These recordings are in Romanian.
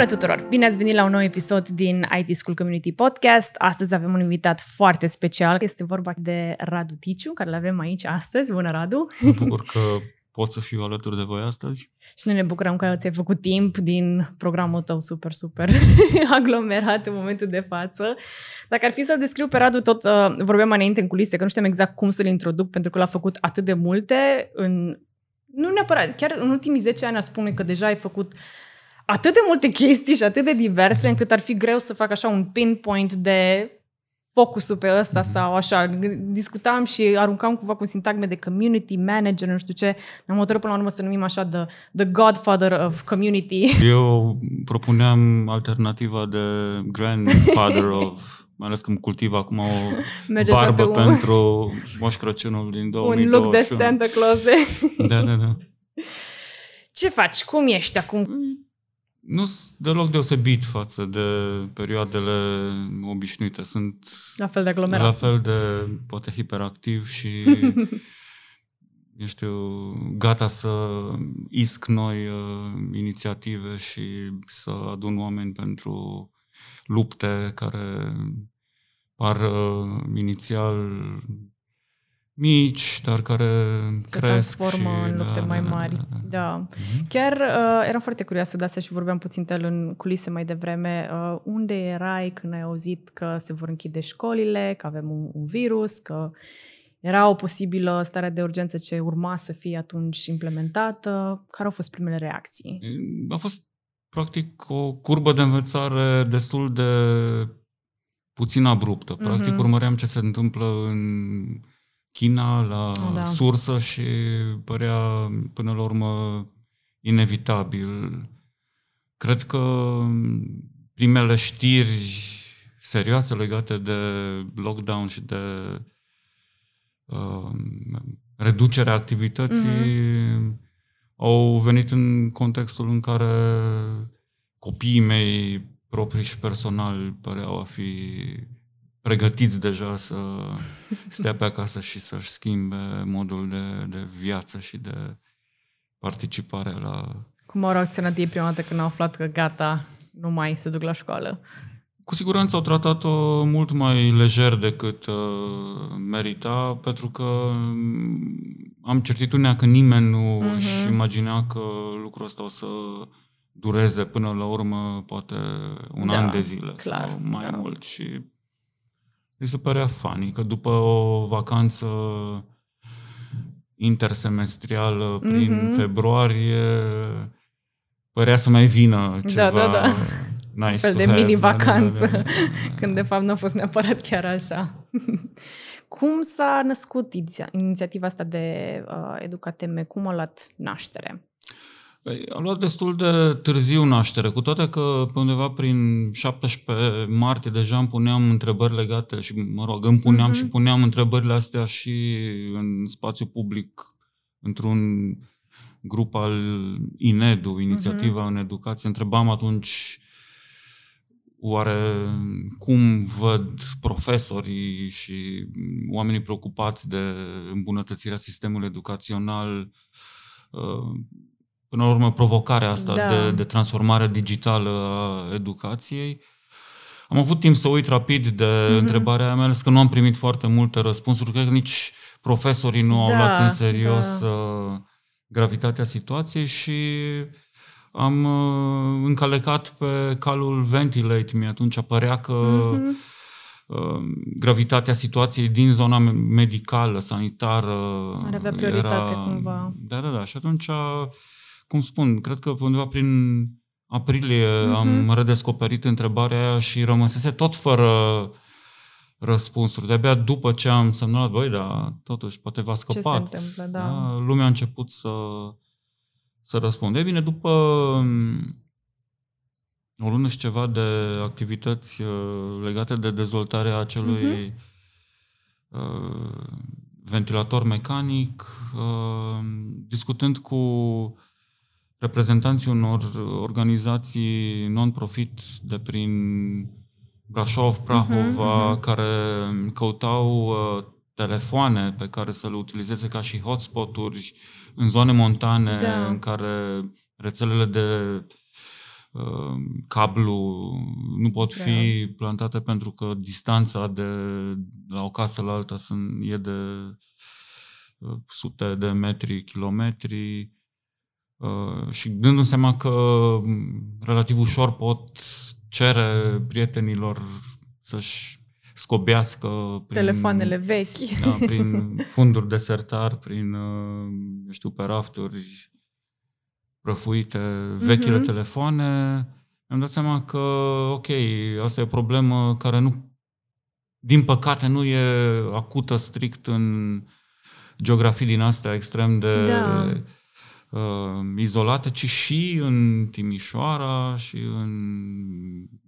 Bună tuturor! Bine ați venit la un nou episod din IT School Community Podcast. Astăzi avem un invitat foarte special. Este vorba de Radu Ticiu, care îl avem aici astăzi. Bună, Radu! Mă bucur că pot să fiu alături de voi astăzi. Și noi ne bucurăm că ți-ai făcut timp din programul tău super, super aglomerat în momentul de față. Dacă ar fi să descriu pe Radu, tot uh, vorbeam înainte în culise, că nu știam exact cum să-l introduc, pentru că l-a făcut atât de multe în nu neapărat, chiar în ultimii 10 ani a spune că deja ai făcut atât de multe chestii și atât de diverse încât ar fi greu să fac așa un pinpoint de focusul pe ăsta mm-hmm. sau așa. Discutam și aruncam cumva cu sintagme de community manager, nu știu ce. Ne-am hotărât până la urmă să numim așa the, the godfather of community. Eu propuneam alternativa de grandfather of mai ales că îmi cultiv acum o Merge barbă pe pentru Moș Crăciunul din 2021. Un look de Santa Claus de... Da, da, da. Ce faci? Cum ești acum? Nu sunt deloc deosebit față de perioadele obișnuite. Sunt la fel de aglomerat. La fel de, poate, hiperactiv și eu știu, gata să isc noi uh, inițiative și să adun oameni pentru lupte care par uh, inițial mici, dar care se cresc transformă și, în lupte da, mai da, mari. Da. da. da. Mm-hmm. Chiar uh, eram foarte curioasă de asta și vorbeam puțin el în culise mai devreme. Uh, unde erai când ai auzit că se vor închide școlile, că avem un, un virus, că era o posibilă stare de urgență ce urma să fie atunci implementată? Care au fost primele reacții? A fost practic o curbă de învățare destul de puțin abruptă. Practic mm-hmm. urmăream ce se întâmplă în China la da. sursă și părea până la urmă inevitabil. Cred că primele știri serioase legate de lockdown și de uh, reducerea activității mm-hmm. au venit în contextul în care copiii mei proprii și personal păreau a fi pregătiți deja să stea pe acasă și să-și schimbe modul de, de viață și de participare la... Cum au reacționat ei prima dată când au aflat că gata, nu mai se duc la școală? Cu siguranță au tratat-o mult mai lejer decât uh, merita, pentru că am certitudinea că nimeni nu uh-huh. își imagina că lucrul ăsta o să dureze până la urmă poate un da, an de zile clar, sau mai da. mult și mi se părea funny că după o vacanță intersemestrială prin mm-hmm. februarie părea să mai vină da, ceva da, da, da. nice fel de mini-vacanță, da, da, da, da, da. când de fapt nu a fost neapărat chiar așa. Cum s-a născut inițiativa asta de uh, Educateme? Cum a luat naștere? Păi, a luat destul de târziu naștere, cu toate că pe undeva prin 17 martie deja îmi puneam întrebări legate și, mă rog, îmi puneam mm-hmm. și puneam întrebările astea și în spațiu public, într-un grup al INEDU, Inițiativa mm-hmm. în Educație. Întrebam atunci oare cum văd profesorii și oamenii preocupați de îmbunătățirea sistemului educațional uh, până la urmă, provocarea asta da. de, de transformare digitală a educației. Am avut timp să uit rapid de mm-hmm. întrebarea mea, că nu am primit foarte multe răspunsuri. Cred că nici profesorii nu au da, luat în serios da. Uh, gravitatea situației și am uh, încalecat pe calul Ventilate. Mi atunci părea că mm-hmm. gravitatea situației din zona medicală, sanitară... Ar avea prioritate era... cumva. Da, da, da. Și atunci cum spun, cred că undeva prin aprilie uh-huh. am redescoperit întrebarea aia și rămăsese tot fără răspunsuri. De-abia după ce am semnalat, băi, da, totuși, poate v-a scăpat. Ce se întâmplă, da. da. Lumea a început să, să răspunde. bine, după um, o lună și ceva de activități uh, legate de dezvoltarea acelui uh-huh. ventilator mecanic, uh, discutând cu reprezentanții unor organizații non-profit de prin Brașov, Prahova, uh-huh, uh-huh. care căutau uh, telefoane pe care să le utilizeze ca și hotspot-uri în zone montane da. în care rețelele de uh, cablu nu pot fi da. plantate pentru că distanța de la o casă la alta sunt, e de uh, sute de metri, kilometri uh, și dându-mi seama că mm, relativ ușor pot cere prietenilor să-și scobească prin, telefoanele vechi. Da, prin funduri de sertar, prin, uh, știu, pe rafturi prăfuite, vechile uh-huh. telefoane. Mi-am dat seama că, ok, asta e o problemă care nu, din păcate, nu e acută strict în geografii din astea extrem de da. Uh, izolate, ci și în Timișoara și în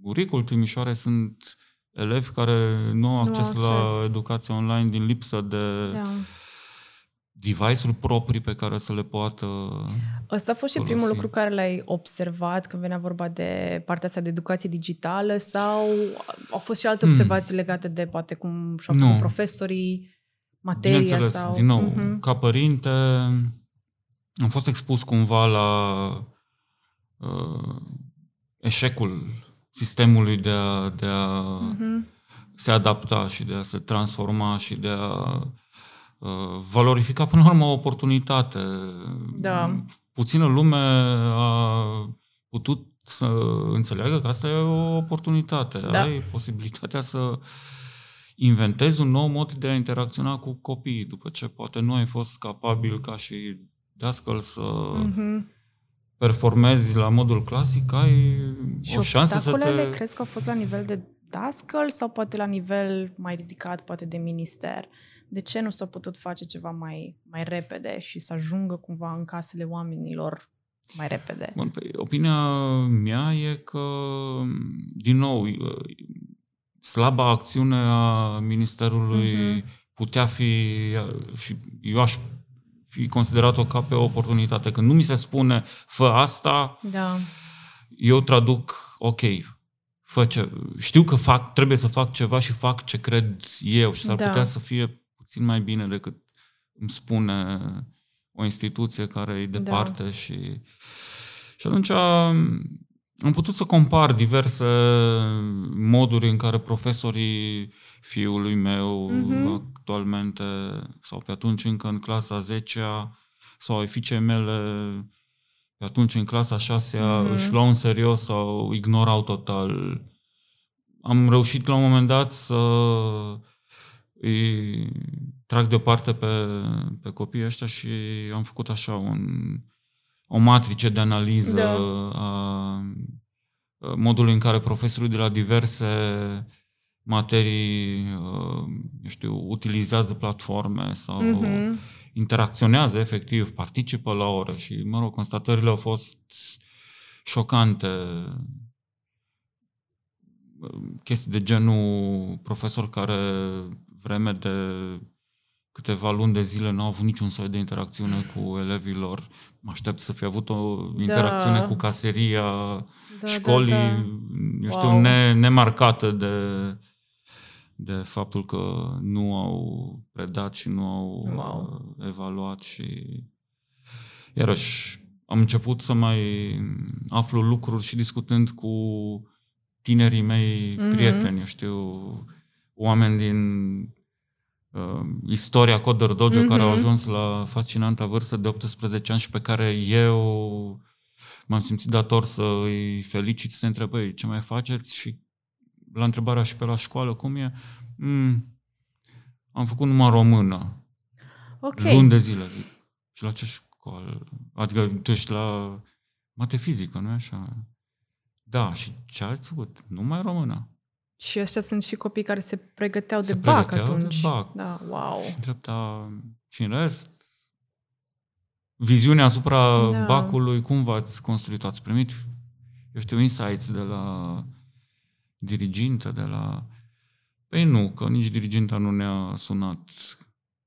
Buricul Timișoare sunt elevi care nu au acces, nu au acces. la educație online din lipsă de da. device-uri proprii pe care să le poată Ăsta a fost și primul lucru care l-ai observat când venea vorba de partea asta de educație digitală sau au fost și alte hmm. observații legate de poate cum și-au făcut profesorii, materia sau... din nou, uh-huh. ca părinte am fost expus cumva la uh, eșecul sistemului de a, de a uh-huh. se adapta și de a se transforma și de a uh, valorifica până la urmă o oportunitate. Da. Puțină lume a putut să înțeleagă că asta e o oportunitate. Da. Ai posibilitatea să inventezi un nou mod de a interacționa cu copiii, după ce poate nu ai fost capabil ca și dascăl să uh-huh performezi la modul clasic, ai și o șansă să te... crezi că au fost la nivel de dascăl sau poate la nivel mai ridicat, poate de minister? De ce nu s-a putut face ceva mai, mai repede și să ajungă cumva în casele oamenilor mai repede? Bun, păi, opinia mea e că, din nou, slaba acțiune a Ministerului uh-huh. putea fi, și eu aș fi considerat-o ca pe o oportunitate. Când nu mi se spune, fă asta, da. eu traduc, ok, fă ce, știu că fac, trebuie să fac ceva și fac ce cred eu și s-ar da. putea să fie puțin mai bine decât îmi spune o instituție care e departe da. și... Și atunci am putut să compar diverse moduri în care profesorii fiului meu uh-huh. actualmente, sau pe atunci încă în clasa 10-a, sau ai fiicei mele pe atunci în clasa 6 uh-huh. Mhm. își luau în serios sau ignorau total. Am reușit la un moment dat să îi trag deoparte pe, pe copiii ăștia și am făcut așa un, o matrice de analiză da. a modului în care profesorii de la diverse materii, uh, eu știu, utilizează platforme sau uh-huh. interacționează efectiv, participă la ore și, mă rog, constatările au fost șocante. Chestii de genul profesor care vreme de câteva luni de zile nu au avut niciun soi de interacțiune cu elevilor. Mă aștept să fi avut o interacțiune da. cu caseria da, școlii, da, da. eu știu, wow. ne, nemarcată de de faptul că nu au predat și nu au wow. Uh, evaluat și iarăși am început să mai aflu lucruri și discutând cu tinerii mei mm-hmm. prieteni, eu știu, oameni din uh, istoria Coder Dojo mm-hmm. care au ajuns la fascinanta vârstă de 18 ani și pe care eu m-am simțit dator să îi felicit, să te întreb, ce mai faceți și la întrebarea și pe la școală, cum e? Mm, am făcut numai română. Ok. Luni de zile. Și la ce școală? Adică tu ești la matefizică, nu așa? Da, și ce ați făcut? Numai română. Și ăștia sunt și copii care se pregăteau se de bac atunci. de bac. Da, wow. Și dreapta, și în rest, viziunea asupra da. bacului, cum v-ați construit? Ați primit, eu știu, insights de la dirigintă, de la... Păi nu, că nici diriginta nu ne-a sunat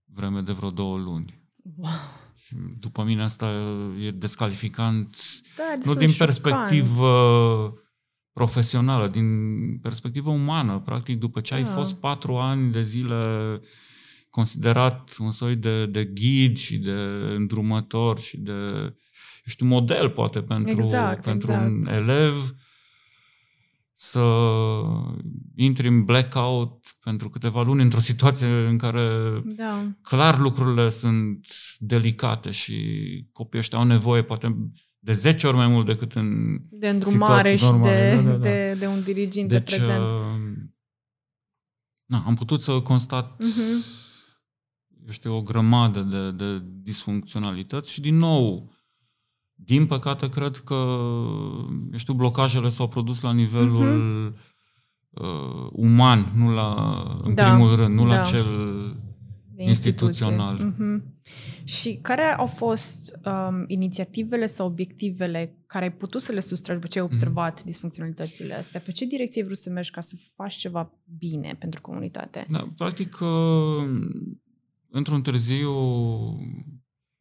vreme de vreo două luni. Wow. Și după mine asta e descalificant, da, nu din perspectivă profesională, din perspectivă umană. Practic, după ce ai da. fost patru ani de zile considerat un soi de, de ghid și de îndrumător și de, eu știu, model poate pentru, Exact, pentru exact. un elev să intri în blackout pentru câteva luni într-o situație în care Da. clar lucrurile sunt delicate și copiii ăștia au nevoie poate de 10 ori mai mult decât în... De îndrumare și Situații normale, de, da, da, da. De, de un dirigint Deci, de prezent. uh, na, am putut să constat Mhm. eu știu, o grămadă de, de disfuncționalități și din nou, din păcate, cred că, eu știu, blocajele s-au produs la nivelul uh, uman, nu la, în Da, primul rând, nu da. la cel de instituțional. instituție. Mhm. Și care au fost um, inițiativele sau obiectivele care ai putut să le sustragi după ce ai Mhm. observat disfuncționalitățile astea? Pe ce direcție ai vrut să mergi ca să faci ceva bine pentru comunitate? Da, practic, uh, într-un târziu,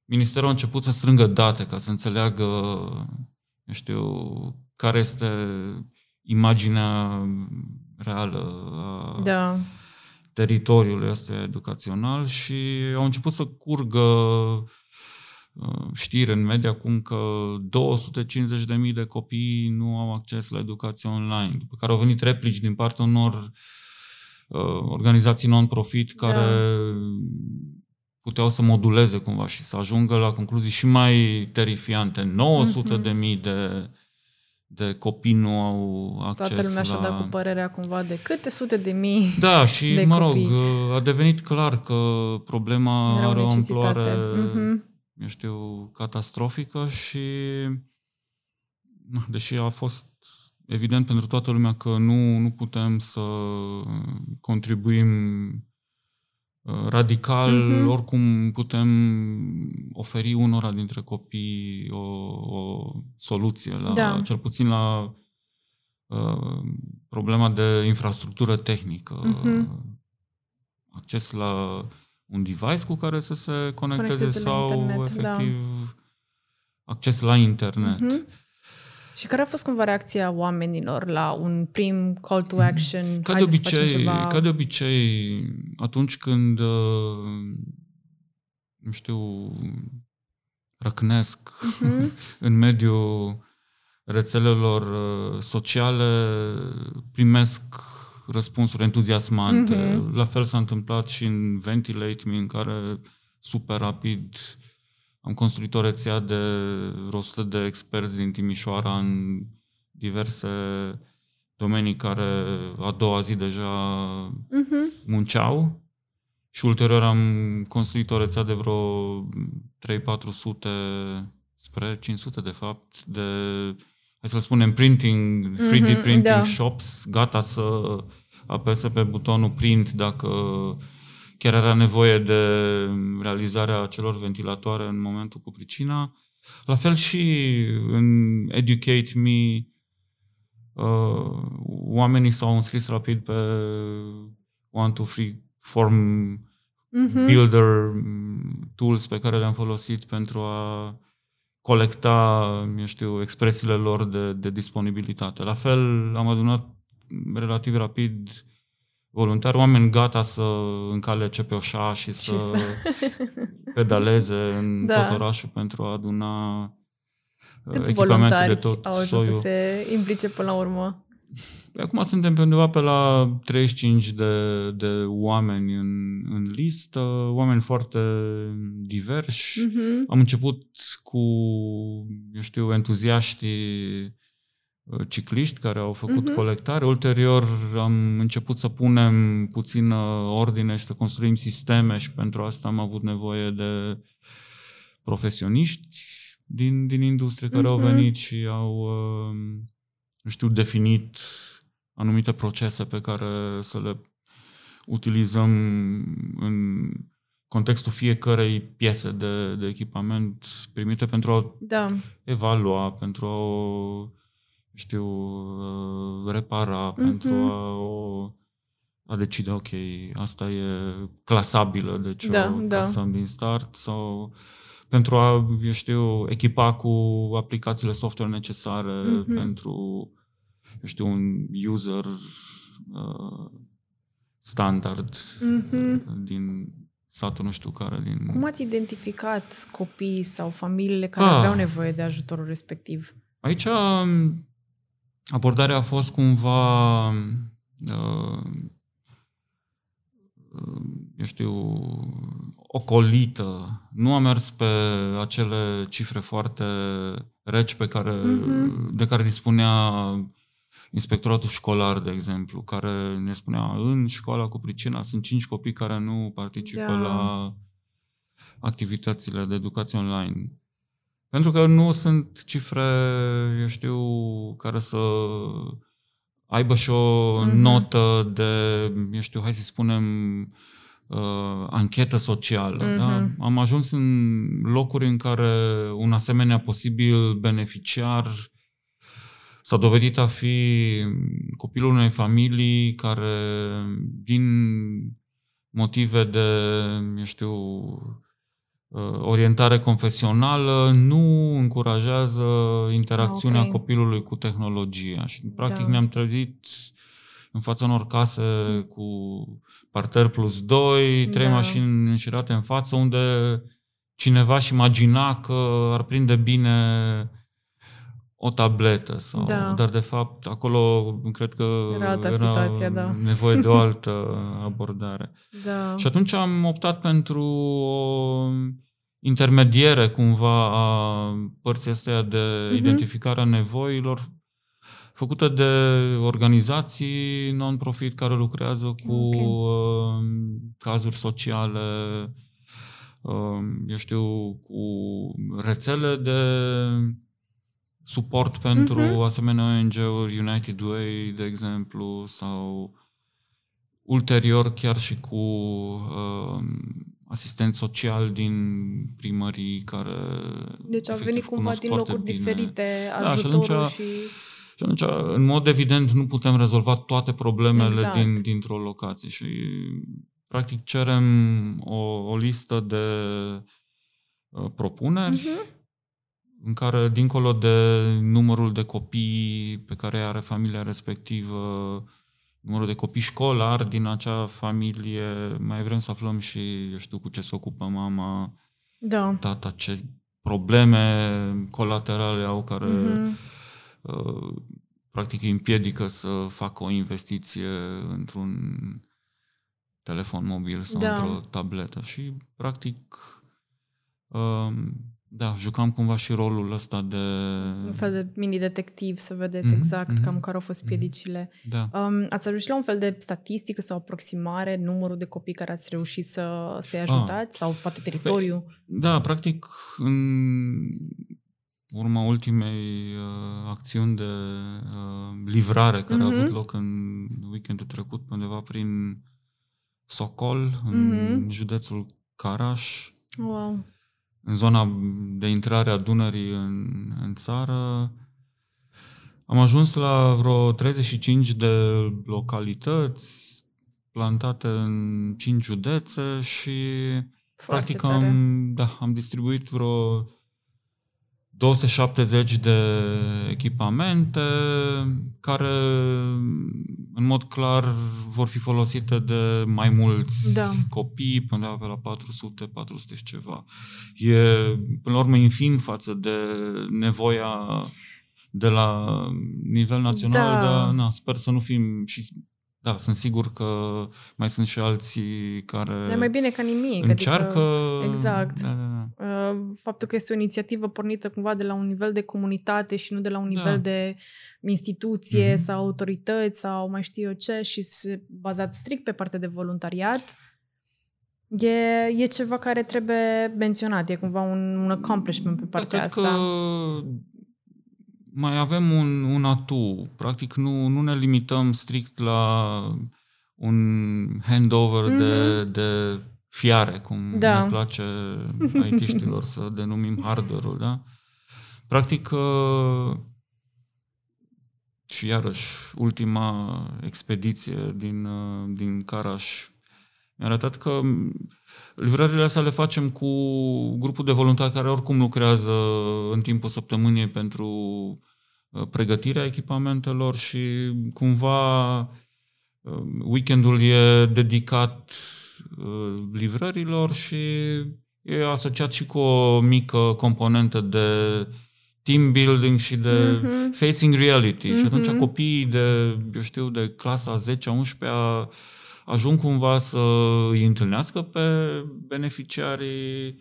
Ministerul a început să strângă date ca să înțeleagă, eu știu, care este imaginea reală a Da. teritoriului ăsta educațional și au început să curgă uh, știri în media acum că 250.000 de copii nu au acces la educație online, după care au venit replici din partea unor uh, organizații non-profit care puteau să moduleze cumva și să ajungă la concluzii și mai terifiante. 900 de mii de, de copii nu au acces Toată lumea și-a la... dat cu părerea cumva de câte sute de mii. Da, și de mă rog, copii. a devenit clar că problema Era o are o necesitate. amploare, Mhm. eu știu, catastrofică și na, deși a fost evident pentru toată lumea că nu, nu putem să contribuim uh, radical, Mhm. oricum putem oferi unora dintre copii o, o soluție, la, Da. cel puțin la uh, problema de infrastructură tehnică, Mhm. acces la un device cu care să se conecteze, Conecteze la sau internet, da. efectiv acces la internet. Mhm. Și care a fost cumva reacția oamenilor la un prim call to action? Mhm. Ca de, haideți să facem obicei, ceva... ca de obicei, atunci când, uh, nu știu, răcnesc Mhm. în mediul rețelelor uh, sociale, primesc răspunsuri entuziasmante. Mhm. La fel s-a întâmplat și în Ventilate Me, în care super rapid am construit o rețea de vreo 100 de experți din Timișoara în diverse domenii care a doua zi deja Mhm. munceau și ulterior am construit o rețea de vreo 3-400 spre 500 de fapt de, hai să spunem, printing, 3D Mhm, printing da. shops, gata să apese pe butonul print dacă chiar era nevoie de realizarea celor ventilatoare în momentul cu pricina. La fel și în Educate Me, uh, oamenii s-au înscris rapid pe one, two, three form Mhm. builder mm, tools pe care le-am folosit pentru a colecta, eu știu, expresiile lor de, de disponibilitate. La fel am adunat relativ rapid voluntari, oameni gata să încalece pe oșa și să, Și să- pedaleze în Da. tot orașul pentru a aduna uh, Câți echipamente voluntari de tot au ajuns să soiul. se implice până la urmă? Acum suntem pe undeva pe la 35 de, de oameni în, în listă, oameni foarte diversi. Mhm. Am început cu, eu știu, entuziaștii uh, cicliști care au făcut Mhm. colectare. Ulterior am început să punem puțină ordine și să construim sisteme și pentru asta am avut nevoie de profesioniști din, din industrie care au Mhm. venit și au, uh, nu știu, definit anumite procese pe care să le utilizăm în contextul fiecărei piese de, de echipament primite pentru a Da. evalua, pentru a o, știu, uh, repara, Mhm. pentru a o a decide, ok, asta e clasabilă, deci Da, o da. clasăm din start sau pentru a, eu știu, echipa cu aplicațiile software necesare Mhm. pentru, eu știu, un user uh, standard Mhm. din satul nu știu care din... Cum ați identificat copiii sau familiile care ah. aveau nevoie de ajutorul respectiv? Aici um, abordarea a fost cumva uh, eu știu, ocolită. Nu a mers pe acele cifre foarte reci pe care, mm-hmm. de care dispunea inspectoratul școlar, de exemplu, care ne spunea în școala cu pricina sunt cinci copii care nu participă da. la activitățile de educație online. Pentru că nu sunt cifre, eu știu, care să aibă și o mm-hmm. notă de, eu știu, hai să spunem, uh, anchetă socială. Mm-hmm. Da? Am ajuns în locuri în care un asemenea posibil beneficiar s-a dovedit a fi copilul unei familii care, din motive de, eu știu, uh, orientare confesională, nu încurajează interacțiunea okay. copilului cu tehnologia. Și, practic, da. ne-am trezit în fața unor case cu parter plus 2, trei da. mașini înșirate în față, unde cineva și imagina că ar prinde bine o tabletă. Sau, da. Dar, de fapt, acolo cred că era, alta era situație, da. nevoie de o altă abordare. Da. Și atunci am optat pentru o intermediere cumva a părții astea de uh-huh. identificare a nevoilor făcută de organizații non-profit care lucrează cu okay. uh, cazuri sociale, uh, eu știu, cu rețele de suport pentru uh-huh. asemenea ONG-uri, United Way, de exemplu, sau ulterior chiar și cu uh, asistent social din primării care... Deci au venit cumva din locuri bine. diferite ajutorul da, și, atunci, și... Și atunci, în mod evident, nu putem rezolva toate problemele exact. din, dintr-o locație și practic cerem o, o listă de uh, propuneri uh-huh în care, dincolo de numărul de copii pe care are familia respectivă, numărul de copii școlari din acea familie, mai vrem să aflăm și, eu știu, cu ce se ocupă mama, da. tata, ce probleme colaterale au care mm-hmm. uh, practic îi împiedică să facă o investiție într-un telefon mobil sau da. într-o tabletă. Și, practic, uh, da, jucam cumva și rolul ăsta de... Un fel de mini-detectiv, să vedeți mm-hmm, exact mm-hmm, cam care au fost mhm. piedicile. Da. Um, ați ajuns la un fel de statistică sau aproximare, numărul de copii care ați reușit să, să-i ah. ajutați? Ah. Sau poate teritoriu? Da, practic, în urma ultimei uh, acțiuni de uh, livrare care mm-hmm. a avut loc în weekendul trecut, pe undeva prin Socol, în mm-hmm. județul Caraș. Wow în zona de intrare a Dunării în, în țară. Am ajuns la vreo 35 de localități plantate în 5 județe și Foarte practic am, da, am distribuit vreo 270 de echipamente care în mod clar vor fi folosite de mai mulți da. copii, până pe la 400, 400 și ceva. E, până la urmă, infin față de nevoia de la nivel național, da. dar na, sper să nu fim și da, sunt sigur că mai sunt și alții care E mai bine ca nimic. Încearcă... Adică, exact. Da, da, da. Uh, faptul că este o inițiativă pornită cumva de la un nivel de comunitate și nu de la un da. nivel da. de instituție mm-hmm. sau autorități sau mai știu eu ce și bazat strict pe partea de voluntariat, e, e ceva care trebuie menționat. E cumva un, un accomplishment pe partea da, asta. Că mai avem un, un atu. Practic nu, nu ne limităm strict la un handover mm-hmm. de, mhm. de fiare, cum da. ne place it să denumim hardware-ul, da? Practic, uh, și iarăși, ultima expediție din, uh, din Caraș mi-a arătat că livrările astea le facem cu grupul de voluntari care oricum lucrează în timpul săptămânii pentru uh, pregătirea echipamentelor și cumva uh, weekendul e dedicat uh, livrărilor și e asociat și cu o mică componentă de team building și de mm-hmm. facing reality. Mm-hmm. Și atunci mhm. copiii de, eu știu, de clasa 10-11 ajung cumva să îi întâlnească pe beneficiarii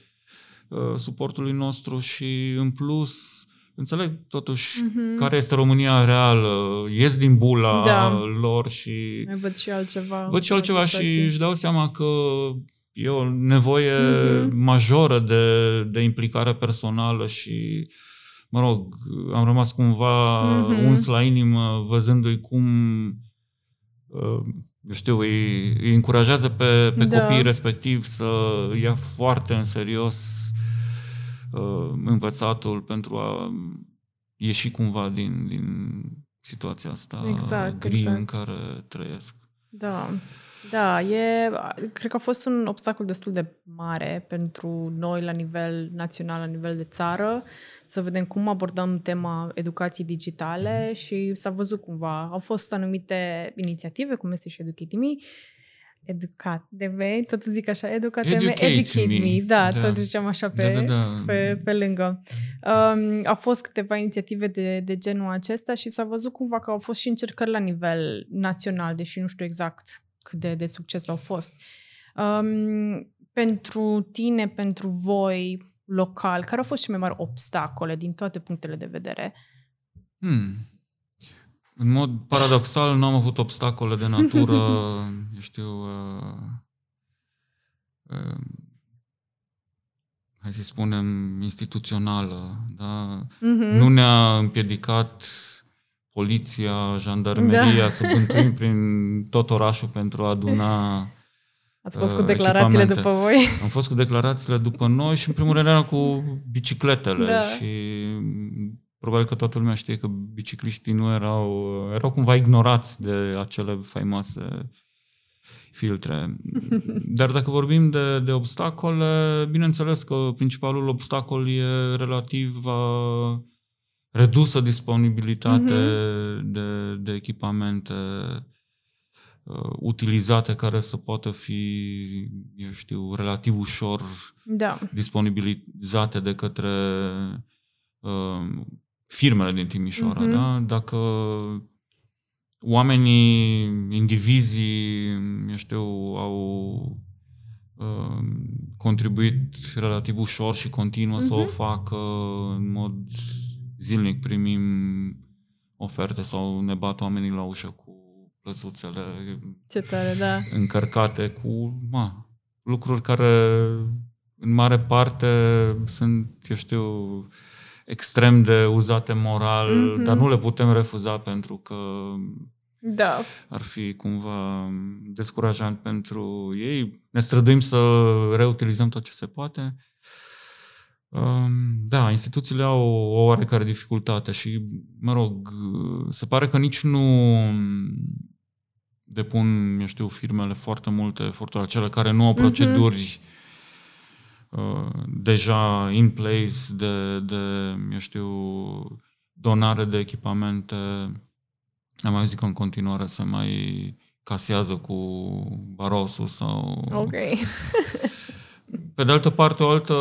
uh, suportului nostru și în plus înțeleg totuși mm-hmm. care este România reală, ies din bula da. lor și... Mai văd și altceva. Văd și altceva și își dau seama că e o nevoie mm-hmm. majoră de, de implicare personală și, mă rog, am rămas cumva mm-hmm. uns la inimă văzându-i cum, uh, eu știu, îi, îi încurajează pe, pe da. copiii respectiv să ia foarte în serios uh, învățatul pentru a ieși cumva din, din situația asta exact, gri exact. în care trăiesc. Da. Da, e, cred că a fost un obstacol destul de mare pentru noi la nivel național, la nivel de țară, să vedem cum abordăm tema educației digitale mhm. și s-a văzut cumva. Au fost anumite inițiative, cum este și Educate.me, educat de me, tot zic așa, educate me, educate me, me. Da, da, tot ziceam așa pe, da, da, da. Pe, pe lângă. Um, au fost câteva inițiative de, de genul acesta și s-a văzut cumva că au fost și încercări la nivel național, deși nu știu exact cât de, de succes au fost. Um, pentru tine, pentru voi, local, care au fost cele mai mari obstacole din toate punctele de vedere? Hmm. În mod paradoxal, nu am avut obstacole de natură, eu știu, uh, uh, hai să spunem, instituțională. Da? Uh-huh. Nu ne-a împiedicat poliția, jandarmeria da. să bântuim prin tot orașul pentru a aduna Ați fost cu uh, declarațiile după voi? Am fost cu declarațiile după noi și în primul rând era cu bicicletele da. și probabil că toată lumea știe că bicicliștii nu erau, erau cumva ignorați de acele faimoase filtre. Dar dacă vorbim de, de obstacole, bineînțeles că principalul obstacol e relativ uh, redusă disponibilitate mm-hmm. de, de echipamente uh, utilizate care să poată fi, eu știu, relativ ușor da. disponibilizate de către uh, firmele din Timișoara. Mm-hmm. Da? Dacă oamenii, indivizii, eu știu, au uh, contribuit relativ ușor și continuu mm-hmm. să o mm-hmm. facă în mod zilnic primim oferte sau ne bat oamenii la ușă cu plăsuțele Ce tare, da. încărcate cu ma, lucruri care în mare parte sunt, eu știu, extrem de uzate moral, mm-hmm. dar nu le putem refuza pentru că da. ar fi cumva descurajant pentru ei. Ne străduim să reutilizăm tot ce se poate. Da, instituțiile au o oarecare dificultate și, mă rog, se pare că nici nu depun, eu știu, firmele foarte multe eforturi, cele care nu au mhm. proceduri uh, deja in place de, de, eu știu, donare de echipamente. Am mai zis că în continuare se mai casează cu barosul sau... Ok. Pe de altă parte, o altă,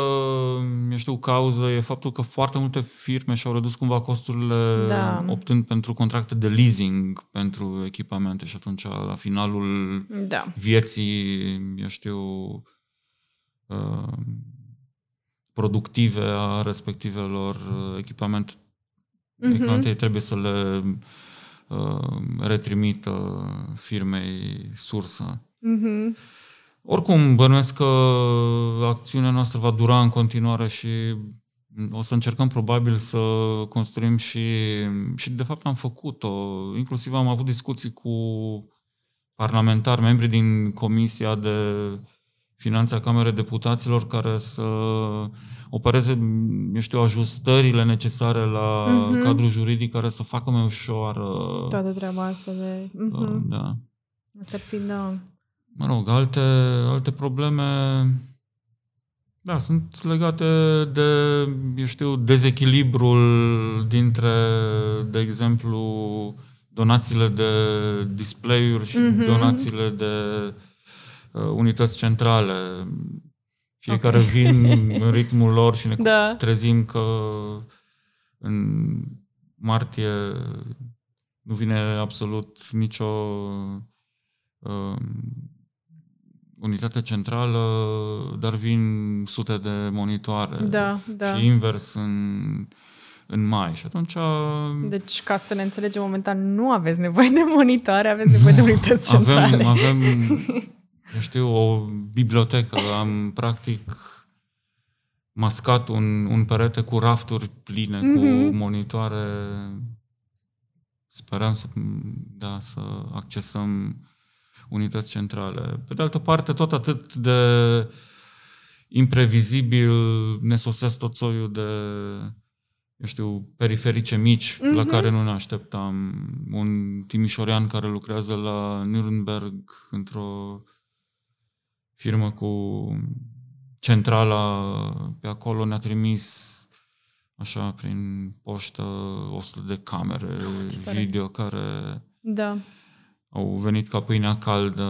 eu știu, cauză e faptul că foarte multe firme și-au redus cumva costurile da. optând pentru contracte de leasing pentru echipamente și atunci la finalul da. vieții, eu știu, uh, productive a respectivelor uh, echipamente, mm-hmm. echipamente trebuie să le uh, retrimită firmei sursă. Mm-hmm. Oricum, bănuiesc că acțiunea noastră va dura în continuare și o să încercăm probabil să construim și, și de fapt am făcut-o. Inclusiv am avut discuții cu parlamentari, membri din Comisia de Finanțe a Camerei Deputaților care să opereze, eu știu, ajustările necesare la uh-huh. cadrul juridic care să facă mai ușoară toată treaba asta de... Uh-huh. Da. Asta ar fi, da mă rog, alte, alte probleme da, sunt legate de, eu știu, dezechilibrul dintre, de exemplu, donațiile de display-uri și mm-hmm. donațiile de uh, unități centrale. Fiecare okay. vin în ritmul lor și ne da. trezim că în martie nu vine absolut nicio uh, unitate centrală, dar vin sute de monitoare. Da, da. Și invers în, în mai. Și atunci... Deci, ca să ne înțelegem momentan, nu aveți nevoie de monitoare, aveți nevoie de unități centrale. Avem, avem eu știu, o bibliotecă. Am, practic, mascat un, un perete cu rafturi pline, mm-hmm. cu mhm. monitoare. Sperăm să, da, să accesăm unități centrale. Pe de altă parte, tot atât de imprevizibil ne sosesc tot soiul de eu știu, periferice mici mm-hmm. la care nu ne așteptam. Un timișorean care lucrează la Nürnberg într-o firmă cu centrala pe acolo ne-a trimis așa prin poștă 100 de camere oh, video care da au venit ca pâinea caldă.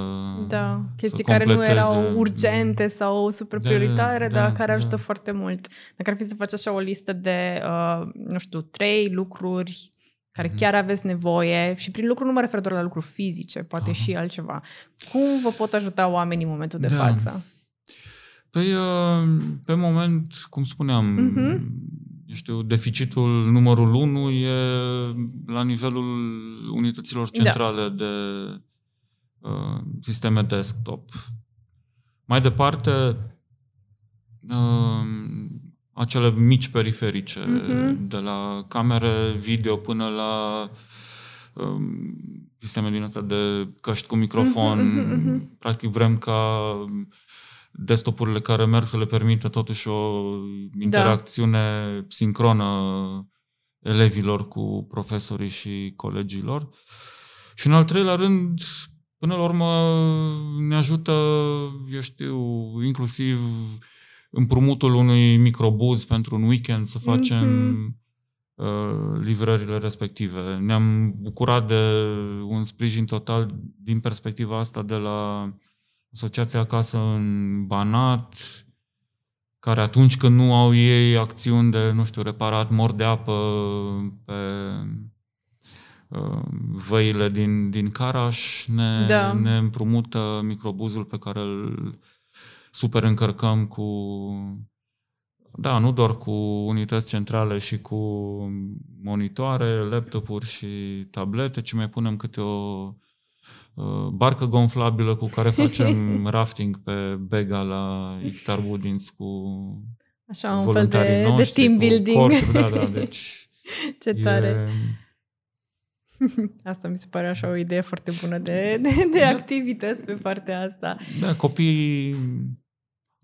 Da, chestii care nu erau urgente sau super prioritare, da, dar da, care da. ajută foarte mult. Dacă ar fi să faci așa o listă de, uh, nu știu, trei lucruri care mm-hmm. chiar aveți nevoie și prin lucru nu mă refer doar la lucruri fizice, poate Aha. și altceva. Cum vă pot ajuta oamenii în momentul de da. față? Păi, uh, pe moment, cum spuneam, mm-hmm eu știu, deficitul numărul 1 e la nivelul unităților da. centrale da. de uh, sisteme desktop. Mai departe, uh, acele mici periferice, uh-huh. de la camere video până la uh, sisteme din astea de căști cu microfon. Uh-huh, uh-huh. Practic vrem ca desktopurile care merg să le permită totuși o interacțiune da. sincronă elevilor cu profesorii și colegilor. Și în al treilea rând, până la urmă, ne ajută, eu știu, inclusiv împrumutul unui microbuz pentru un weekend să facem mm-hmm. uh, livrările respective. Ne-am bucurat de un sprijin total din perspectiva asta de la Asociația Acasă în Banat, care atunci când nu au ei acțiuni de, nu știu, reparat mor de apă pe uh, văile din, din Caraș, ne, da. ne împrumută microbuzul pe care îl super încărcăm cu, da, nu doar cu unități centrale și cu monitoare, laptopuri și tablete, ci mai punem câte o Uh, barcă gonflabilă cu care facem rafting pe Bega la Ictar Woodins cu Așa, un fel de, noștri, de team building. Corturi, da, da, deci Ce tare! E... Asta mi se pare așa o idee foarte bună de, de, de da. activități pe partea asta. Da, copiii,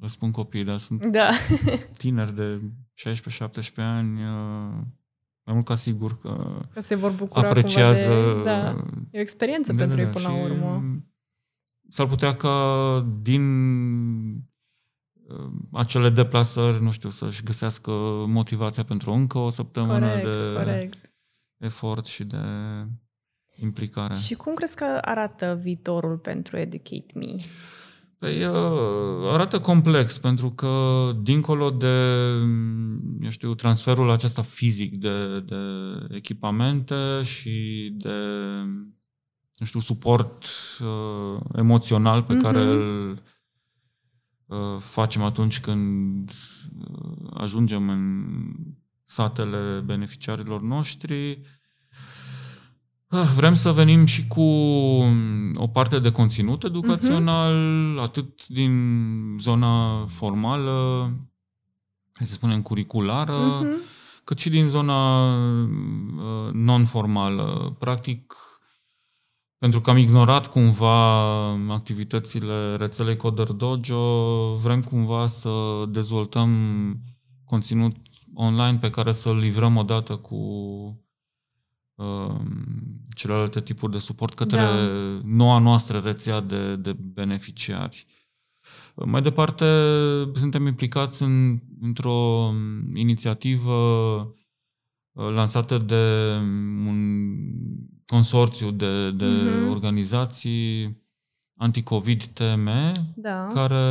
răspund copii, dar sunt da. tineri de 16-17 ani, uh, mai mult ca sigur că, că se vor bucura apreciază... De, da, e o experiență de, pentru ei până la urmă. S-ar putea ca din uh, acele deplasări, nu știu, să-și găsească motivația pentru încă o săptămână corect, de corect. efort și de implicare. Și cum crezi că arată viitorul pentru Educate Me? Păi arată complex, pentru că dincolo de, eu știu, transferul acesta fizic de, de echipamente și de, eu știu, suport uh, emoțional pe mm-hmm. care îl uh, facem atunci când uh, ajungem în satele beneficiarilor noștri, Ah, vrem să venim și cu mm, o parte de conținut educațional, uh-huh. atât din zona formală, hai să spunem curriculară, uh-huh. cât și din zona uh, non-formală. Practic, pentru că am ignorat cumva activitățile rețelei Coder Dojo, vrem cumva să dezvoltăm conținut online pe care să-l livrăm odată cu Um, celelalte tipuri de suport către da. noua noastră rețea de, de beneficiari. Mai departe, suntem implicați în, într-o inițiativă uh, lansată de un consorțiu de, de mm-hmm. organizații anticovid TM, Da. care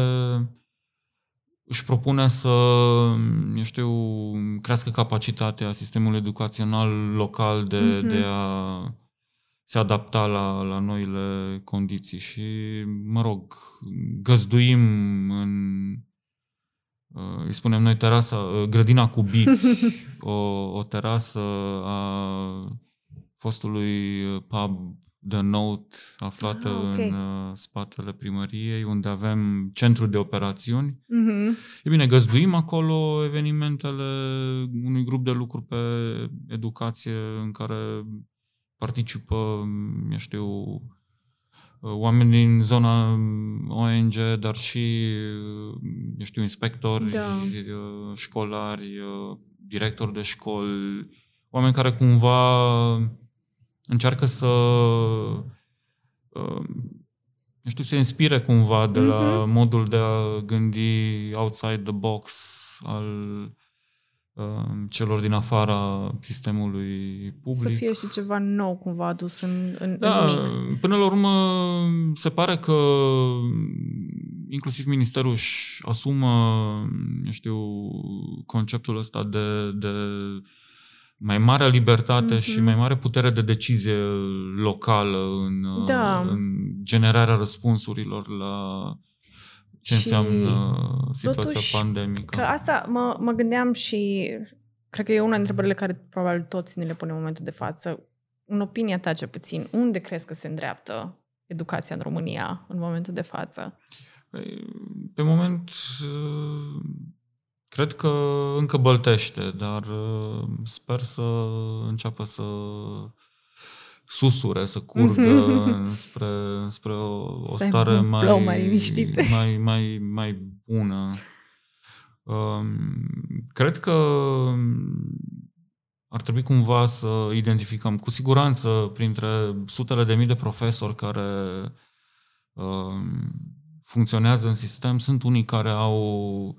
își propune să, eu știu, crească capacitatea sistemului educațional local de, Mhm. de a se adapta la, la noile condiții și, mă rog, găzduim în, uh, îi spunem noi, terasa, uh, grădina cu biți, o, o terasă a fostului uh, pub The Note, aflată Ah, ok. în uh, spatele primăriei, unde avem centru de operațiuni. Mhm. E bine, găzduim acolo evenimentele unui grup de lucru pe educație în care participă, eu știu, oameni din zona ONG, dar și, eu știu, inspectori, Da. școlari, directori de școli, oameni care cumva încearcă să eu știu, se inspire cumva de la Mhm. modul de a gândi outside the box al uh, celor din afara sistemului public. Să fie și ceva nou cumva adus în, în, Da, în mix. până la urmă se pare că inclusiv ministerul își asumă, eu știu, conceptul ăsta de, de mai mare libertate Mhm. și mai mare putere de decizie locală în, Da. în generarea răspunsurilor la ce Și înseamnă situația totuși, pandemică. Că asta mă, mă gândeam și cred că e una dintre întrebările care probabil toți ne le punem în momentul de față. În opinia ta, ce puțin, unde crezi că se îndreaptă educația în România în momentul de față? Păi, Pe moment, uh, cred că încă băltește, dar uh, sper să înceapă să susure, să curgă spre, spre o, o Să aibă stare un mai, flow mai liniștit. mai, mai, mai bună. Um, Cred că ar trebui cumva să identificăm, cu siguranță, printre sutele de mii de profesori care um, funcționează în sistem, sunt unii care au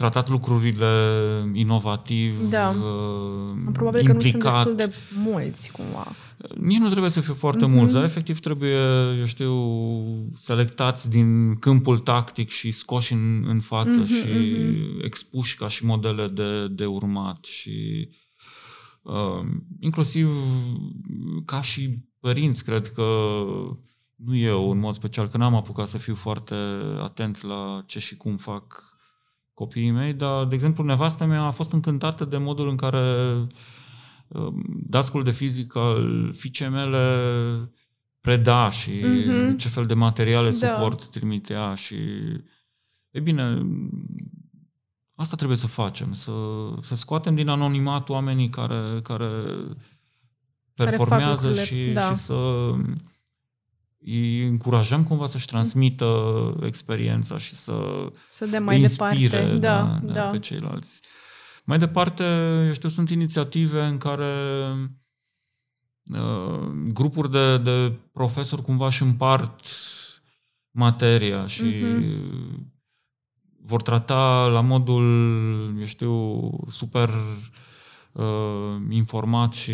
tratat lucrurile inovativ, Da. uh, Probabil că nu sunt implicat. destul de mulți cumva. Nici nu trebuie să fie foarte Mhm. mulți, dar efectiv trebuie, eu știu, selectați din câmpul tactic și scoși în, în față Mhm, și mhm. expuși ca și modele de, de urmat și uh, inclusiv ca și părinți, cred că nu eu în mod special, că n-am apucat să fiu foarte atent la ce și cum fac copiii mei, dar, de exemplu, nevastă mea a fost încântată de modul în care uh, dascul de fizică al fiicei mele preda și Mhm. ce fel de materiale Da. suport trimitea și e bine, asta trebuie să facem, să, să scoatem din anonimat oamenii care, care fac performează lucrurile, și, da. și să îi încurajăm cumva să-și transmită experiența și să Să dea mai îi inspire departe. Da, da, da. pe ceilalți. Mai departe, eu știu, sunt inițiative în care uh, grupuri de, de profesori cumva își împart materia și Mhm. vor trata la modul, eu știu, super uh, informat și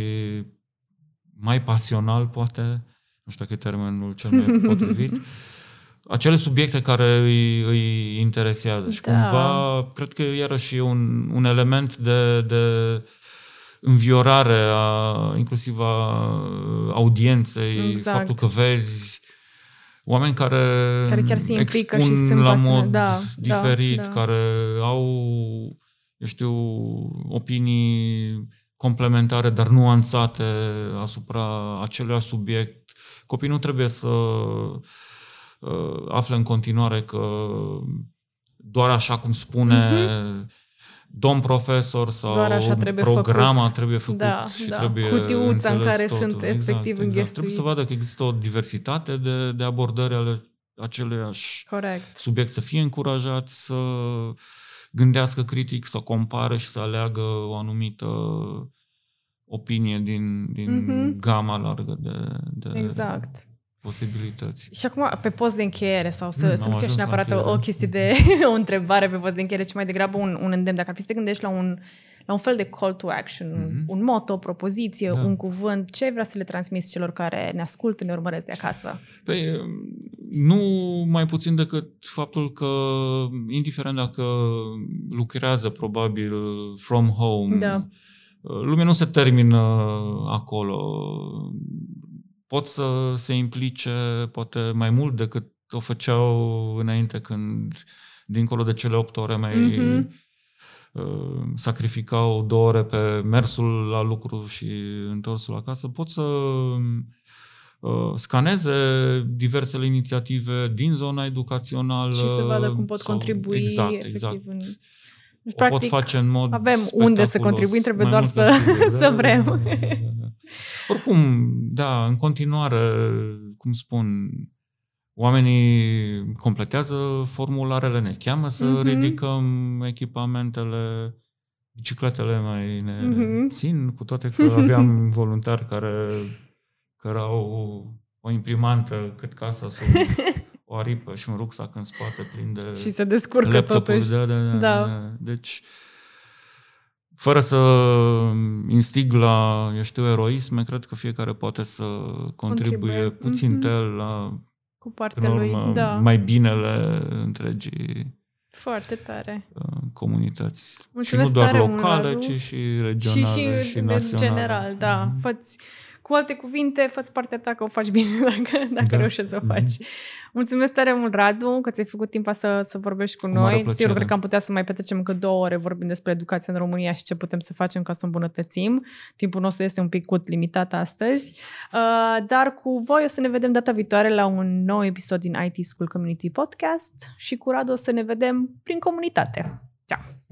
mai pasional, poate, nu știu dacă e termenul cel mai potrivit, acele subiecte care îi, îi interesează. Și Da. cumva, cred că iarăși e un, un element de, de înviorare a, inclusiv a audienței, Exact. faptul că vezi oameni care, Care chiar se implică și expun sunt la pasionați. mod Da, da, diferit, da. care au, eu știu, opinii complementare, dar nuanțate asupra acelui subiect. Copiii nu trebuie să uh, afle în continuare că doar așa cum spune domn profesor sau Mhm. Doar așa trebuie programa făcut. trebuie făcut Da, și da. trebuie Cutiuța în înțeles care totul. sunt efectiv Trebuie să înghesuiți. vadă că există o diversitate de, de abordări ale aceluiași Corect. subiect, să fie încurajat să gândească critic, să compare și să aleagă o anumită opinie din, din Mhm. gama largă de, de Exact. posibilități. Și acum, pe post de încheiere, sau să, Mm, să am nu fie ajuns și la neapărat o, o încheiere. chestie de o întrebare pe post de încheiere, ci mai degrabă un, un îndemn. Dacă ar fi să te gândești la un, la un fel de call to action, mm-hmm. un motto, o propoziție, da. un cuvânt. Ce vrea să le transmiți celor care ne ascultă, ne urmăresc de acasă? Păi, nu mai puțin decât faptul că, indiferent dacă lucrează probabil from home, da. Lumea nu se termină acolo. Pot să se implice poate mai mult decât o făceau înainte când, dincolo de cele 8 ore, mai mm-hmm. uh, sacrificau două ore pe mersul la lucru și întorsul acasă, pot să uh, scaneze diversele inițiative din zona educațională. Și să vadă cum pot sau, contribui exact, efectiv exact. în... Deci, o practic, pot face în mod avem unde să contribuim, trebuie doar să, sigur, să vrem. Da, da, da, da. Oricum, da, în continuare, cum spun, Oamenii completează formularele, ne cheamă să mm-hmm. ridicăm echipamentele, bicicletele mai ne mm-hmm. țin, cu toate că aveam voluntari care, care au o imprimantă cât casa sub o aripă și un rucsac în spate plin de Și se descurcă totuși. Da, da, da, da. Deci, fără să instig la, eu știu, eroisme, cred că fiecare poate să contribuie, contribuie. puțin mm-hmm. la cu partea lui, da. mai binele întregii foarte tare. Uh, comunități. Mulțumesc și nu doar locale, ci și regionale și, și, și naționale. general, da. Mm-hmm. Făți cu alte cuvinte, fă partea ta că o faci bine dacă, dacă da. reușești să o faci. Mm-hmm. Mulțumesc tare mult, Radu, că ți-ai făcut timp să, să vorbești cu, cu noi. Sigur, cred că am putea să mai petrecem încă două ore vorbind despre educația în România și ce putem să facem ca să o îmbunătățim. Timpul nostru este un pic limitat astăzi. Uh, dar cu voi o să ne vedem data viitoare la un nou episod din IT School Community Podcast și cu Radu o să ne vedem prin comunitate. Ciao!